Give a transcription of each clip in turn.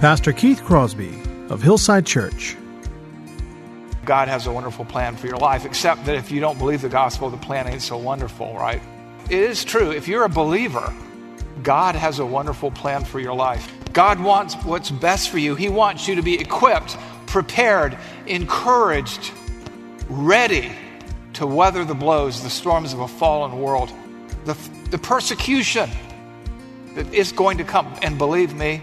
Pastor Keith Crosby of Hillside Church. God has a wonderful plan for your life, except that if you don't believe the gospel, the plan ain't so wonderful, right? It is true. If you're a believer, God has a wonderful plan for your life. God wants what's best for you. He wants you to be equipped, prepared, encouraged, ready to weather the blows, the storms of a fallen world, the, the persecution that is going to come. And believe me,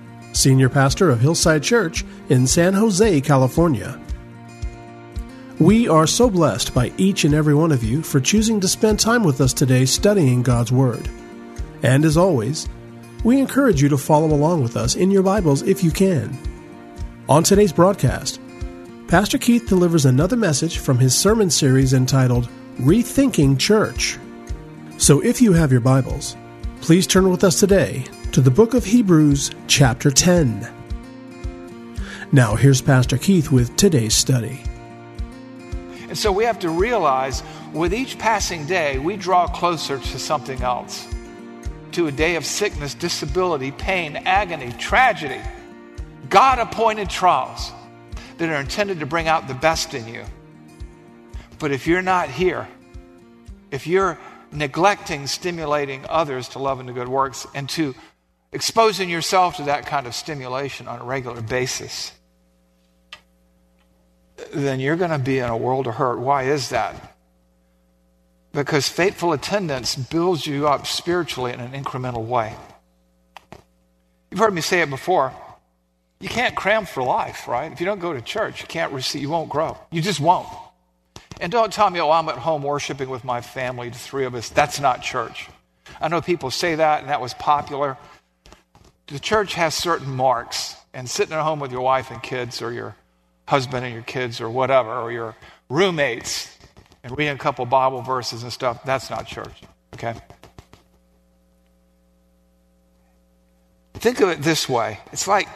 Senior Pastor of Hillside Church in San Jose, California. We are so blessed by each and every one of you for choosing to spend time with us today studying God's Word. And as always, we encourage you to follow along with us in your Bibles if you can. On today's broadcast, Pastor Keith delivers another message from his sermon series entitled Rethinking Church. So if you have your Bibles, please turn with us today to the book of Hebrews, chapter 10. Now, here's Pastor Keith with today's study. And so we have to realize with each passing day, we draw closer to something else to a day of sickness, disability, pain, agony, tragedy, God appointed trials that are intended to bring out the best in you. But if you're not here, if you're neglecting stimulating others to love and to good works and to exposing yourself to that kind of stimulation on a regular basis, then you're going to be in a world of hurt. Why is that? Because faithful attendance builds you up spiritually in an incremental way. You've heard me say it before. You can't cram for life, right? If you don't go to church, you can't receive, you won't grow. You just won't. And don't tell me, oh, I'm at home worshiping with my family, the three of us. That's not church. I know people say that, and that was popular. The church has certain marks, and sitting at home with your wife and kids, or your husband and your kids, or whatever, or your roommates, and reading a couple Bible verses and stuff, that's not church, okay? Think of it this way it's like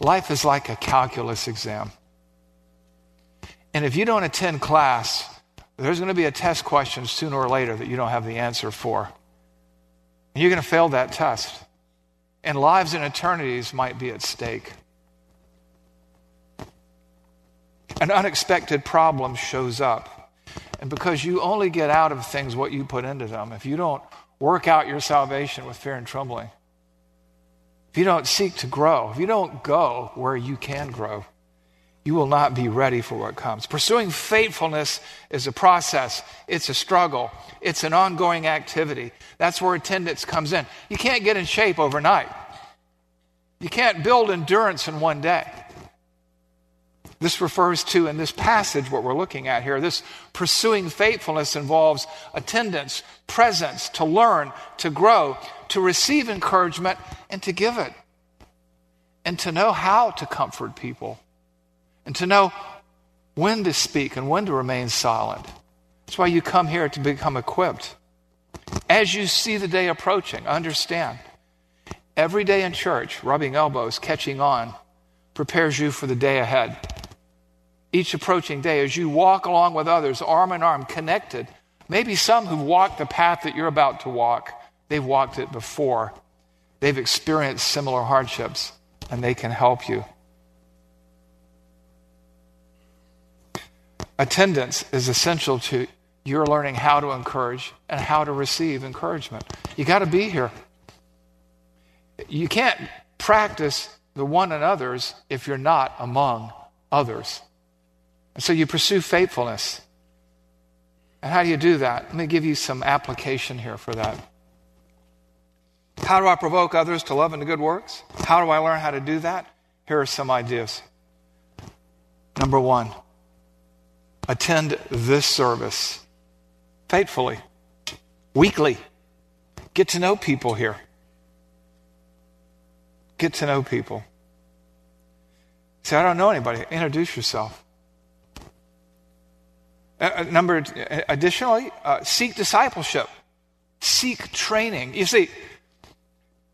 life is like a calculus exam. And if you don't attend class, there's going to be a test question sooner or later that you don't have the answer for. And you're going to fail that test. And lives and eternities might be at stake. An unexpected problem shows up. And because you only get out of things what you put into them, if you don't work out your salvation with fear and trembling, if you don't seek to grow, if you don't go where you can grow, you will not be ready for what comes. Pursuing faithfulness is a process, it's a struggle, it's an ongoing activity. That's where attendance comes in. You can't get in shape overnight, you can't build endurance in one day. This refers to, in this passage, what we're looking at here, this pursuing faithfulness involves attendance, presence, to learn, to grow, to receive encouragement, and to give it. And to know how to comfort people. And to know when to speak and when to remain silent. That's why you come here to become equipped. As you see the day approaching, understand. Every day in church, rubbing elbows, catching on, prepares you for the day ahead. Each approaching day, as you walk along with others, arm in arm, connected, maybe some who've walked the path that you're about to walk, they've walked it before. They've experienced similar hardships, and they can help you. Attendance is essential to your learning how to encourage and how to receive encouragement. You got to be here. You can't practice the one and others if you're not among others. And so you pursue faithfulness. And how do you do that? Let me give you some application here for that. How do I provoke others to love and good works? How do I learn how to do that? Here are some ideas. Number one, attend this service faithfully, weekly. Get to know people here. Get to know people. Say, I don't know anybody. Introduce yourself. Uh, uh number uh, additionally, uh, seek discipleship, seek training. You see,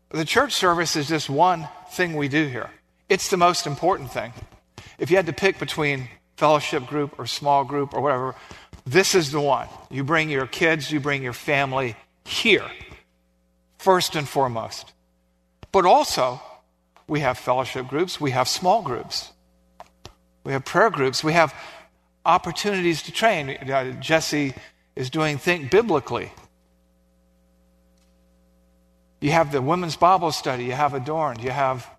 the church service is just one thing we do here. It's the most important thing. If you had to pick between fellowship group or small group or whatever, this is the one. You bring your kids, you bring your family here, first and foremost. But also, we have fellowship groups, we have small groups, we have prayer groups, we have opportunities to train. Uh, Jesse is doing Think Biblically. You have the women's Bible study, you have Adorned, you have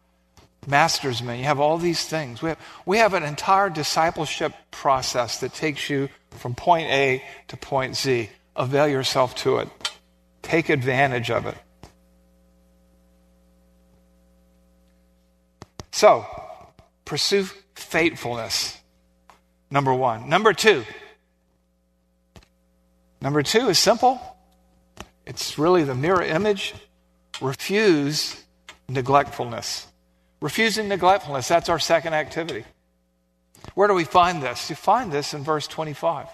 Mastersman, you have all these things. We have, we have an entire discipleship process that takes you from point A to point Z. Avail yourself to it, take advantage of it. So, pursue faithfulness. Number one. Number two. Number two is simple. It's really the mirror image. Refuse neglectfulness. Refusing neglectfulness, that's our second activity. Where do we find this? You find this in verse 25.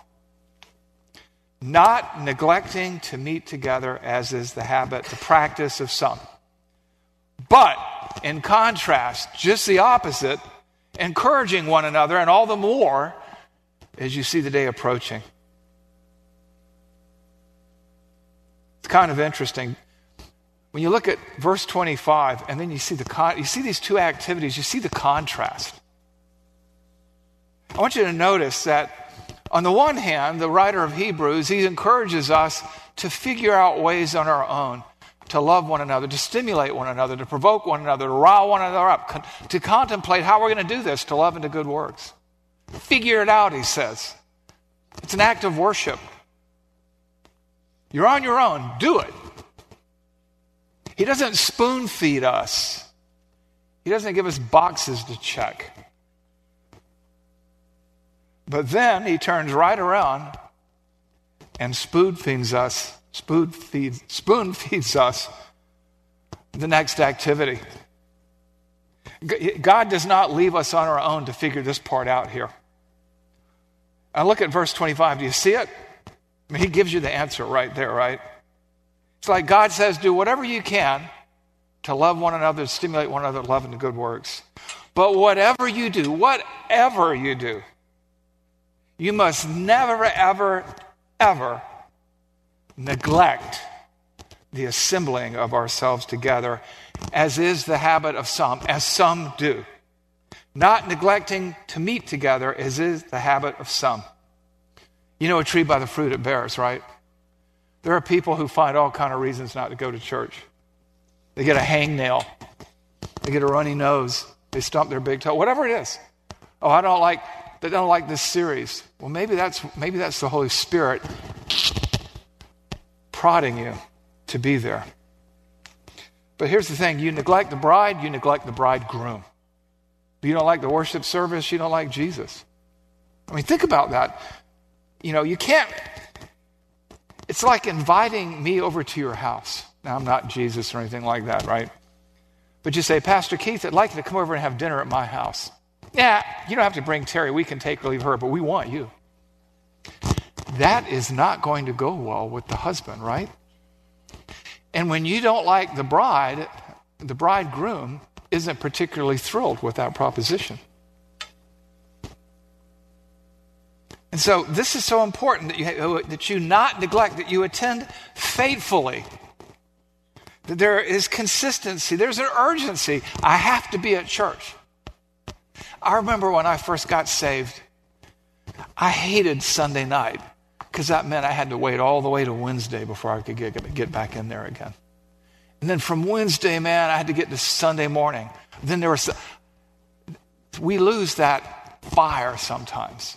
Not neglecting to meet together, as is the habit, the practice of some. But, in contrast, just the opposite, encouraging one another, and all the more as you see the day approaching. It's kind of interesting. When you look at verse 25 and then you see the con- you see these two activities, you see the contrast. I want you to notice that on the one hand, the writer of Hebrews, he encourages us to figure out ways on our own to love one another, to stimulate one another, to provoke one another, to rile one another up, con- to contemplate how we're going to do this, to love and to good works. Figure it out, he says. It's an act of worship. You're on your own, do it. He doesn't spoon feed us, He doesn't give us boxes to check. But then he turns right around and spoon feeds us, spoon feeds, spoon feeds us the next activity. God does not leave us on our own to figure this part out here. I look at verse 25. Do you see it? I mean, he gives you the answer right there, right? It's like God says, do whatever you can to love one another, stimulate one another, love and good works. But whatever you do, whatever you do, you must never, ever, ever neglect the assembling of ourselves together, as is the habit of some, as some do. Not neglecting to meet together, as is the habit of some. You know a tree by the fruit it bears, right? There are people who find all kind of reasons not to go to church. They get a hangnail, they get a runny nose, they stump their big toe, whatever it is. Oh, I don't like that don't like this series. Well, maybe that's, maybe that's the Holy Spirit prodding you to be there. But here's the thing you neglect the bride, you neglect the bridegroom. You don't like the worship service, you don't like Jesus. I mean, think about that. You know, you can't, it's like inviting me over to your house. Now, I'm not Jesus or anything like that, right? But you say, Pastor Keith, I'd like you to come over and have dinner at my house. Yeah, you don't have to bring Terry. We can take or leave her, but we want you. That is not going to go well with the husband, right? And when you don't like the bride, the bridegroom isn't particularly thrilled with that proposition. And so this is so important that you, uh, that you not neglect, that you attend faithfully. That there is consistency, there's an urgency. I have to be at church. I remember when I first got saved, I hated Sunday night because that meant I had to wait all the way to Wednesday before I could get, get back in there again. And then from Wednesday, man, I had to get to Sunday morning. Then there was, we lose that fire sometimes.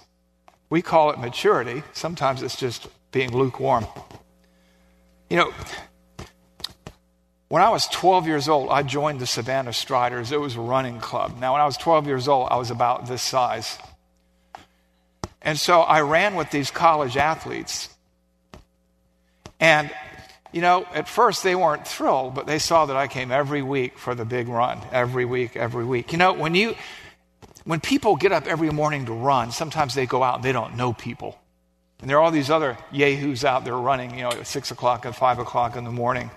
We call it maturity. Sometimes it's just being lukewarm. You know, when I was 12 years old, I joined the Savannah Striders. It was a running club. Now, when I was 12 years old, I was about this size. And so I ran with these college athletes. And, you know, at first they weren't thrilled, but they saw that I came every week for the big run, every week, every week. You know, when you, when people get up every morning to run, sometimes they go out and they don't know people. And there are all these other yahoos out there running, you know, at six o'clock and five o'clock in the morning.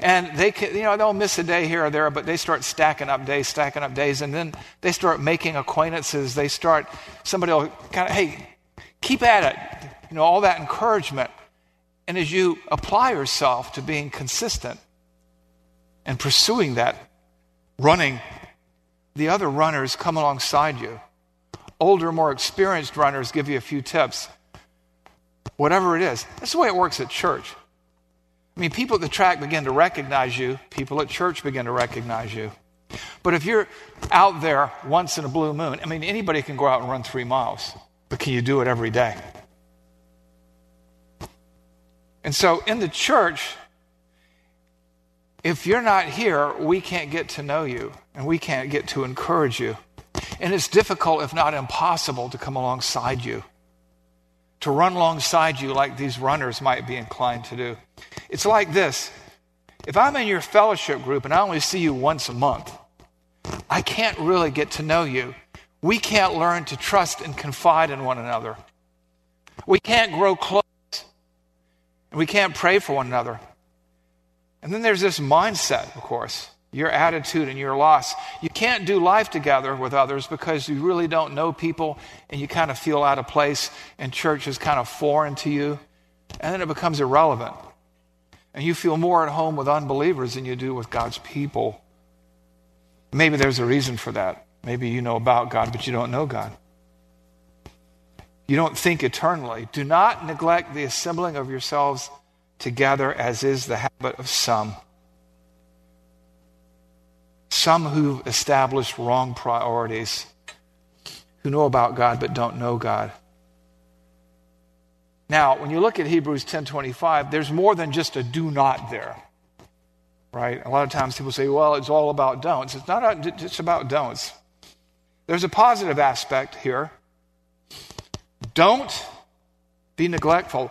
And they can, you know, they'll miss a day here or there, but they start stacking up days, stacking up days, and then they start making acquaintances. They start, somebody will kind of, hey, keep at it. You know, all that encouragement. And as you apply yourself to being consistent and pursuing that, running, the other runners come alongside you. Older, more experienced runners give you a few tips. Whatever it is. That's the way it works at church. I mean, people at the track begin to recognize you, people at church begin to recognize you. But if you're out there once in a blue moon, I mean, anybody can go out and run three miles, but can you do it every day? And so in the church, if you're not here, we can't get to know you and we can't get to encourage you. And it's difficult, if not impossible, to come alongside you to run alongside you like these runners might be inclined to do. It's like this if I'm in your fellowship group and I only see you once a month, I can't really get to know you. We can't learn to trust and confide in one another. We can't grow close. And we can't pray for one another. And then there's this mindset, of course your attitude and your loss. You can't do life together with others because you really don't know people and you kind of feel out of place and church is kind of foreign to you. And then it becomes irrelevant. And you feel more at home with unbelievers than you do with God's people. Maybe there's a reason for that. Maybe you know about God, but you don't know God. You don't think eternally. Do not neglect the assembling of yourselves together, as is the habit of some some who've established wrong priorities, who know about God but don't know God. Now, when you look at Hebrews 10:25, there's more than just a do not there. Right? A lot of times people say, "Well, it's all about don'ts." It's not just about don'ts. There's a positive aspect here. Don't be neglectful.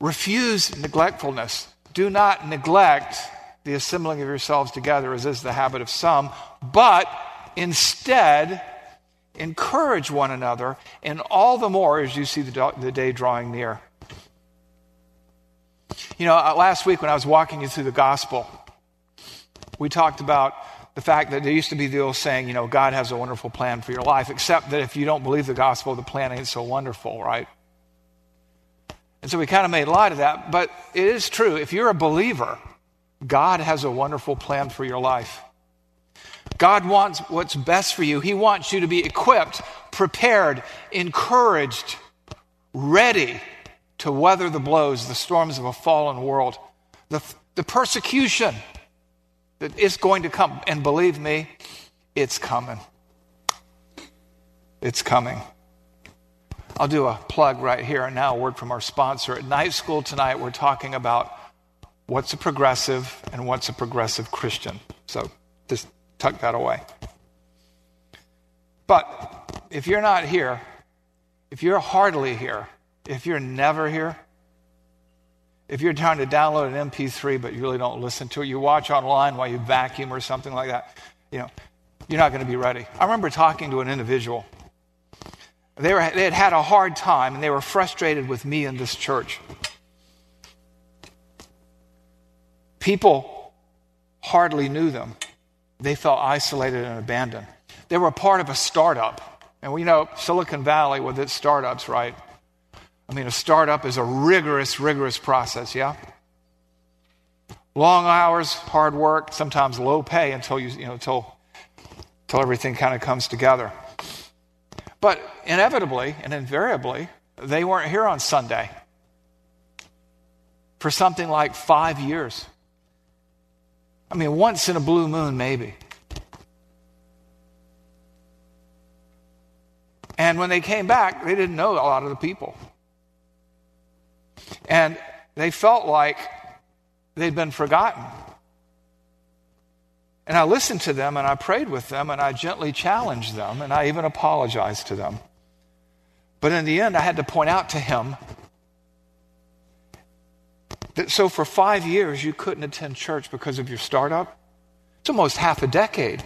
Refuse neglectfulness. Do not neglect the assembling of yourselves together, as is the habit of some, but instead encourage one another, and all the more as you see the, the day drawing near. You know, uh, last week when I was walking you through the gospel, we talked about the fact that there used to be the old saying, you know, God has a wonderful plan for your life, except that if you don't believe the gospel, the plan ain't so wonderful, right? And so we kind of made light of that, but it is true. If you're a believer, God has a wonderful plan for your life. God wants what's best for you. He wants you to be equipped, prepared, encouraged, ready to weather the blows, the storms of a fallen world, the, the persecution that is going to come. And believe me, it's coming. It's coming. I'll do a plug right here and now, a word from our sponsor. At night school tonight, we're talking about what's a progressive and what's a progressive Christian. So just tuck that away. But if you're not here, if you're hardly here, if you're never here, if you're trying to download an MP3 but you really don't listen to it, you watch online while you vacuum or something like that, you know, you're not going to be ready. I remember talking to an individual. They, were, they had had a hard time and they were frustrated with me in this church. People hardly knew them. They felt isolated and abandoned. They were part of a startup. And we know Silicon Valley with its startups, right? I mean, a startup is a rigorous, rigorous process, yeah? Long hours, hard work, sometimes low pay until you, you know, until, until everything kind of comes together. But inevitably and invariably, they weren't here on Sunday for something like five years. I mean, once in a blue moon, maybe. And when they came back, they didn't know a lot of the people. And they felt like they'd been forgotten. And I listened to them and I prayed with them and I gently challenged them and I even apologized to them. But in the end, I had to point out to him that so for five years you couldn't attend church because of your startup. It's almost half a decade.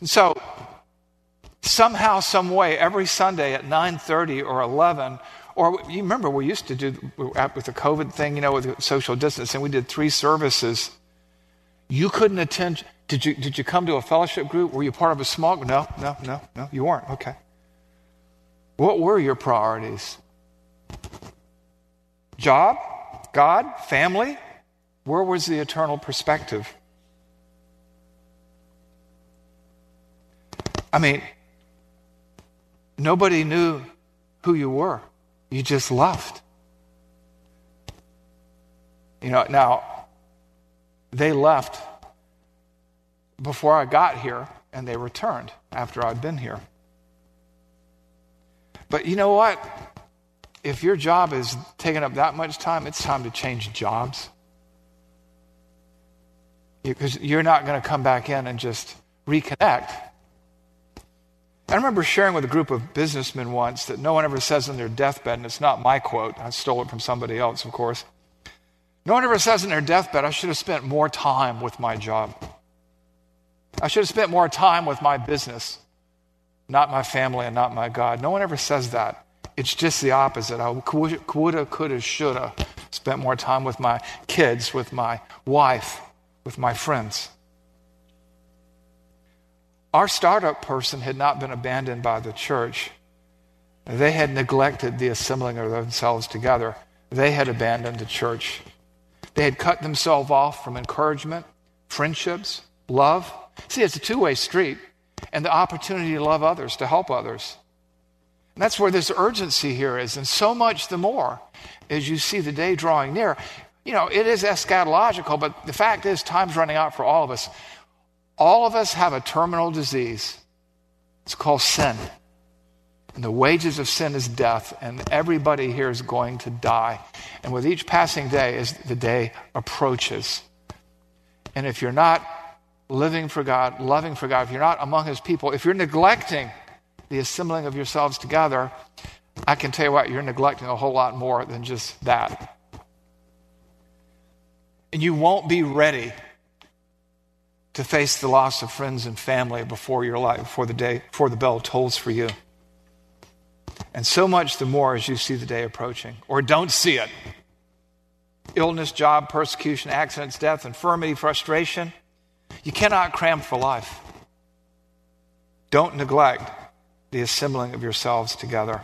And so somehow, some way, every Sunday at 9:30 or 11, or you remember we used to do with the COVID thing, you know, with social distancing, we did three services. You couldn't attend. Did you, did you come to a fellowship group? Were you part of a small group? No, no, no, no, you weren't. Okay. What were your priorities? Job? God? Family? Where was the eternal perspective? I mean, nobody knew who you were. You just left. You know, now, they left before I got here, and they returned after I'd been here. But you know what? If your job is taking up that much time, it's time to change jobs. Because you're not going to come back in and just reconnect. I remember sharing with a group of businessmen once that no one ever says on their deathbed, and it's not my quote, I stole it from somebody else, of course. No one ever says in their deathbed, I should have spent more time with my job. I should have spent more time with my business, not my family and not my God. No one ever says that. It's just the opposite. I woulda, coulda, shoulda spent more time with my kids, with my wife, with my friends. Our startup person had not been abandoned by the church. They had neglected the assembling of themselves together. They had abandoned the church. They had cut themselves off from encouragement, friendships, love. See, it's a two way street, and the opportunity to love others, to help others. And that's where this urgency here is, and so much the more as you see the day drawing near. You know, it is eschatological, but the fact is, time's running out for all of us. All of us have a terminal disease. It's called sin. And the wages of sin is death, and everybody here is going to die. And with each passing day, as the day approaches, and if you're not living for God, loving for God, if you're not among His people, if you're neglecting the assembling of yourselves together, I can tell you what, you're neglecting a whole lot more than just that. And you won't be ready to face the loss of friends and family before your life, before the day, before the bell tolls for you. And so much the more as you see the day approaching, or don't see it. Illness, job, persecution, accidents, death, infirmity, frustration. You cannot cram for life. Don't neglect the assembling of yourselves together.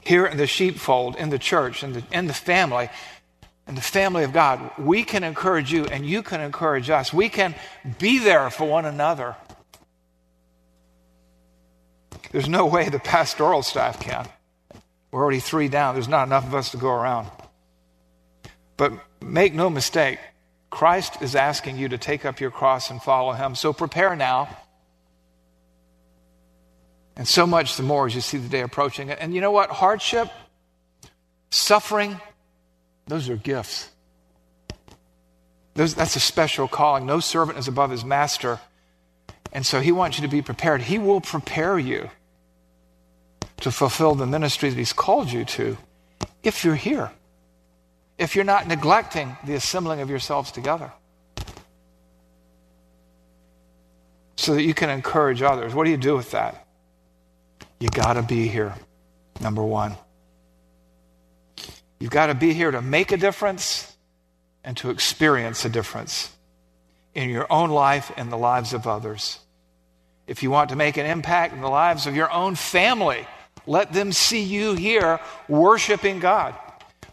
Here in the sheepfold, in the church, in the, in the family, in the family of God, we can encourage you and you can encourage us. We can be there for one another. There's no way the pastoral staff can. We're already three down. There's not enough of us to go around. But make no mistake, Christ is asking you to take up your cross and follow him. So prepare now. And so much the more as you see the day approaching. And you know what? Hardship, suffering, those are gifts. Those, that's a special calling. No servant is above his master. And so he wants you to be prepared. He will prepare you to fulfill the ministry that he's called you to if you're here, if you're not neglecting the assembling of yourselves together. So that you can encourage others. What do you do with that? You got to be here, number one. You've got to be here to make a difference and to experience a difference in your own life and the lives of others. If you want to make an impact in the lives of your own family, let them see you here worshiping God,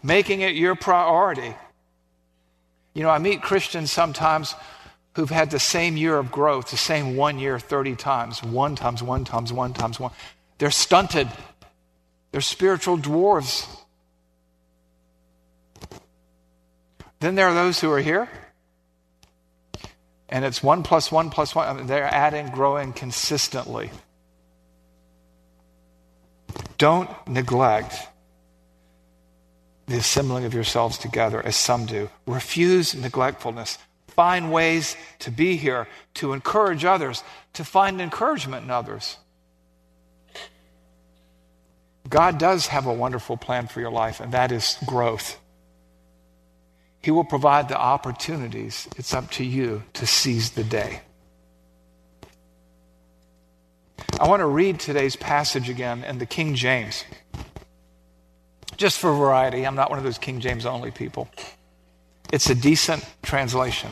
making it your priority. You know, I meet Christians sometimes who've had the same year of growth, the same one year 30 times, one times, one times, one times, one. They're stunted. They're spiritual dwarves. Then there are those who are here, and it's one plus one plus one. I mean, they're adding, growing consistently. Don't neglect the assembling of yourselves together as some do. Refuse neglectfulness. Find ways to be here, to encourage others, to find encouragement in others. God does have a wonderful plan for your life, and that is growth. He will provide the opportunities. It's up to you to seize the day. I want to read today's passage again in the King James. Just for variety, I'm not one of those King James only people. It's a decent translation.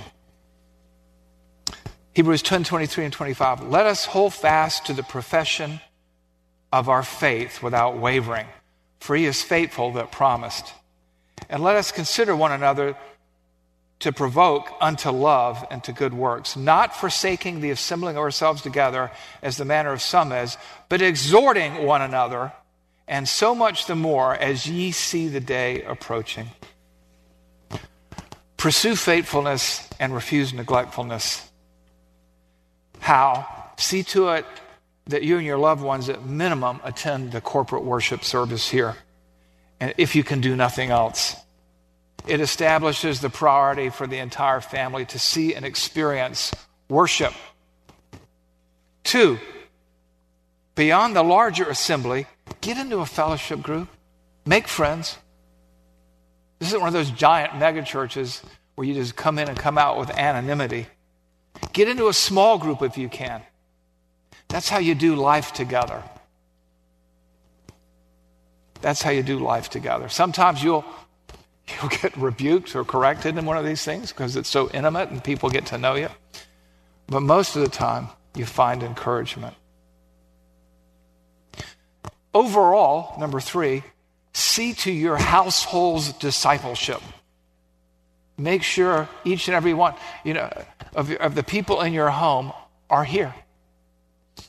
Hebrews 10 23 and 25. Let us hold fast to the profession of our faith without wavering, for he is faithful that promised. And let us consider one another to provoke unto love and to good works, not forsaking the assembling of ourselves together as the manner of some is, but exhorting one another, and so much the more as ye see the day approaching. Pursue faithfulness and refuse neglectfulness. How? See to it that you and your loved ones, at minimum, attend the corporate worship service here. And if you can do nothing else, it establishes the priority for the entire family to see and experience worship. Two, beyond the larger assembly, get into a fellowship group, make friends. This isn't one of those giant mega churches where you just come in and come out with anonymity. Get into a small group if you can. That's how you do life together. That's how you do life together. Sometimes you'll you'll get rebuked or corrected in one of these things because it's so intimate and people get to know you. But most of the time, you find encouragement. Overall, number three, see to your household's discipleship. Make sure each and every one, you know, of, of the people in your home are here.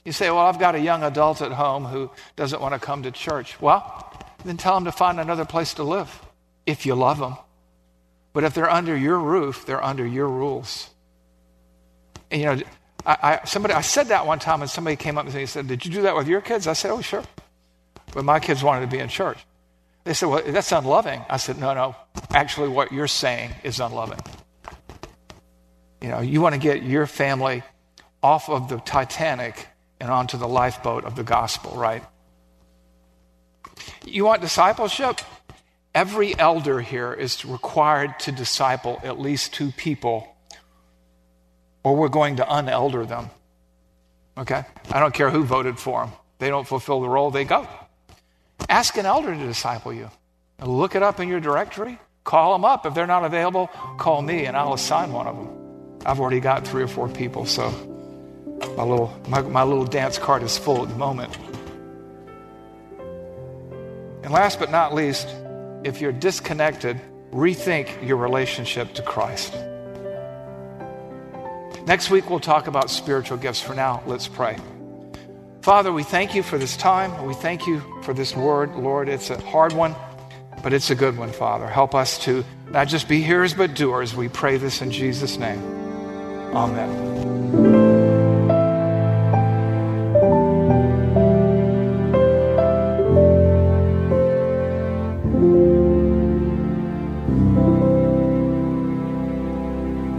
You say, Well, I've got a young adult at home who doesn't want to come to church. Well, then tell them to find another place to live if you love them. But if they're under your roof, they're under your rules. And, you know, I, I, somebody, I said that one time, and somebody came up to me and said, Did you do that with your kids? I said, Oh, sure. But my kids wanted to be in church. They said, Well, that's unloving. I said, No, no. Actually, what you're saying is unloving. You know, you want to get your family off of the Titanic and onto the lifeboat of the gospel, right? You want discipleship? Every elder here is required to disciple at least two people, or we're going to unelder them. Okay? I don't care who voted for them. They don't fulfill the role, they go. Ask an elder to disciple you. Look it up in your directory. Call them up. If they're not available, call me and I'll assign one of them. I've already got three or four people, so my little, my, my little dance card is full at the moment. And last but not least, if you're disconnected, rethink your relationship to Christ. Next week, we'll talk about spiritual gifts. For now, let's pray. Father, we thank you for this time. We thank you for this word. Lord, it's a hard one, but it's a good one, Father. Help us to not just be hearers, but doers. We pray this in Jesus' name. Amen.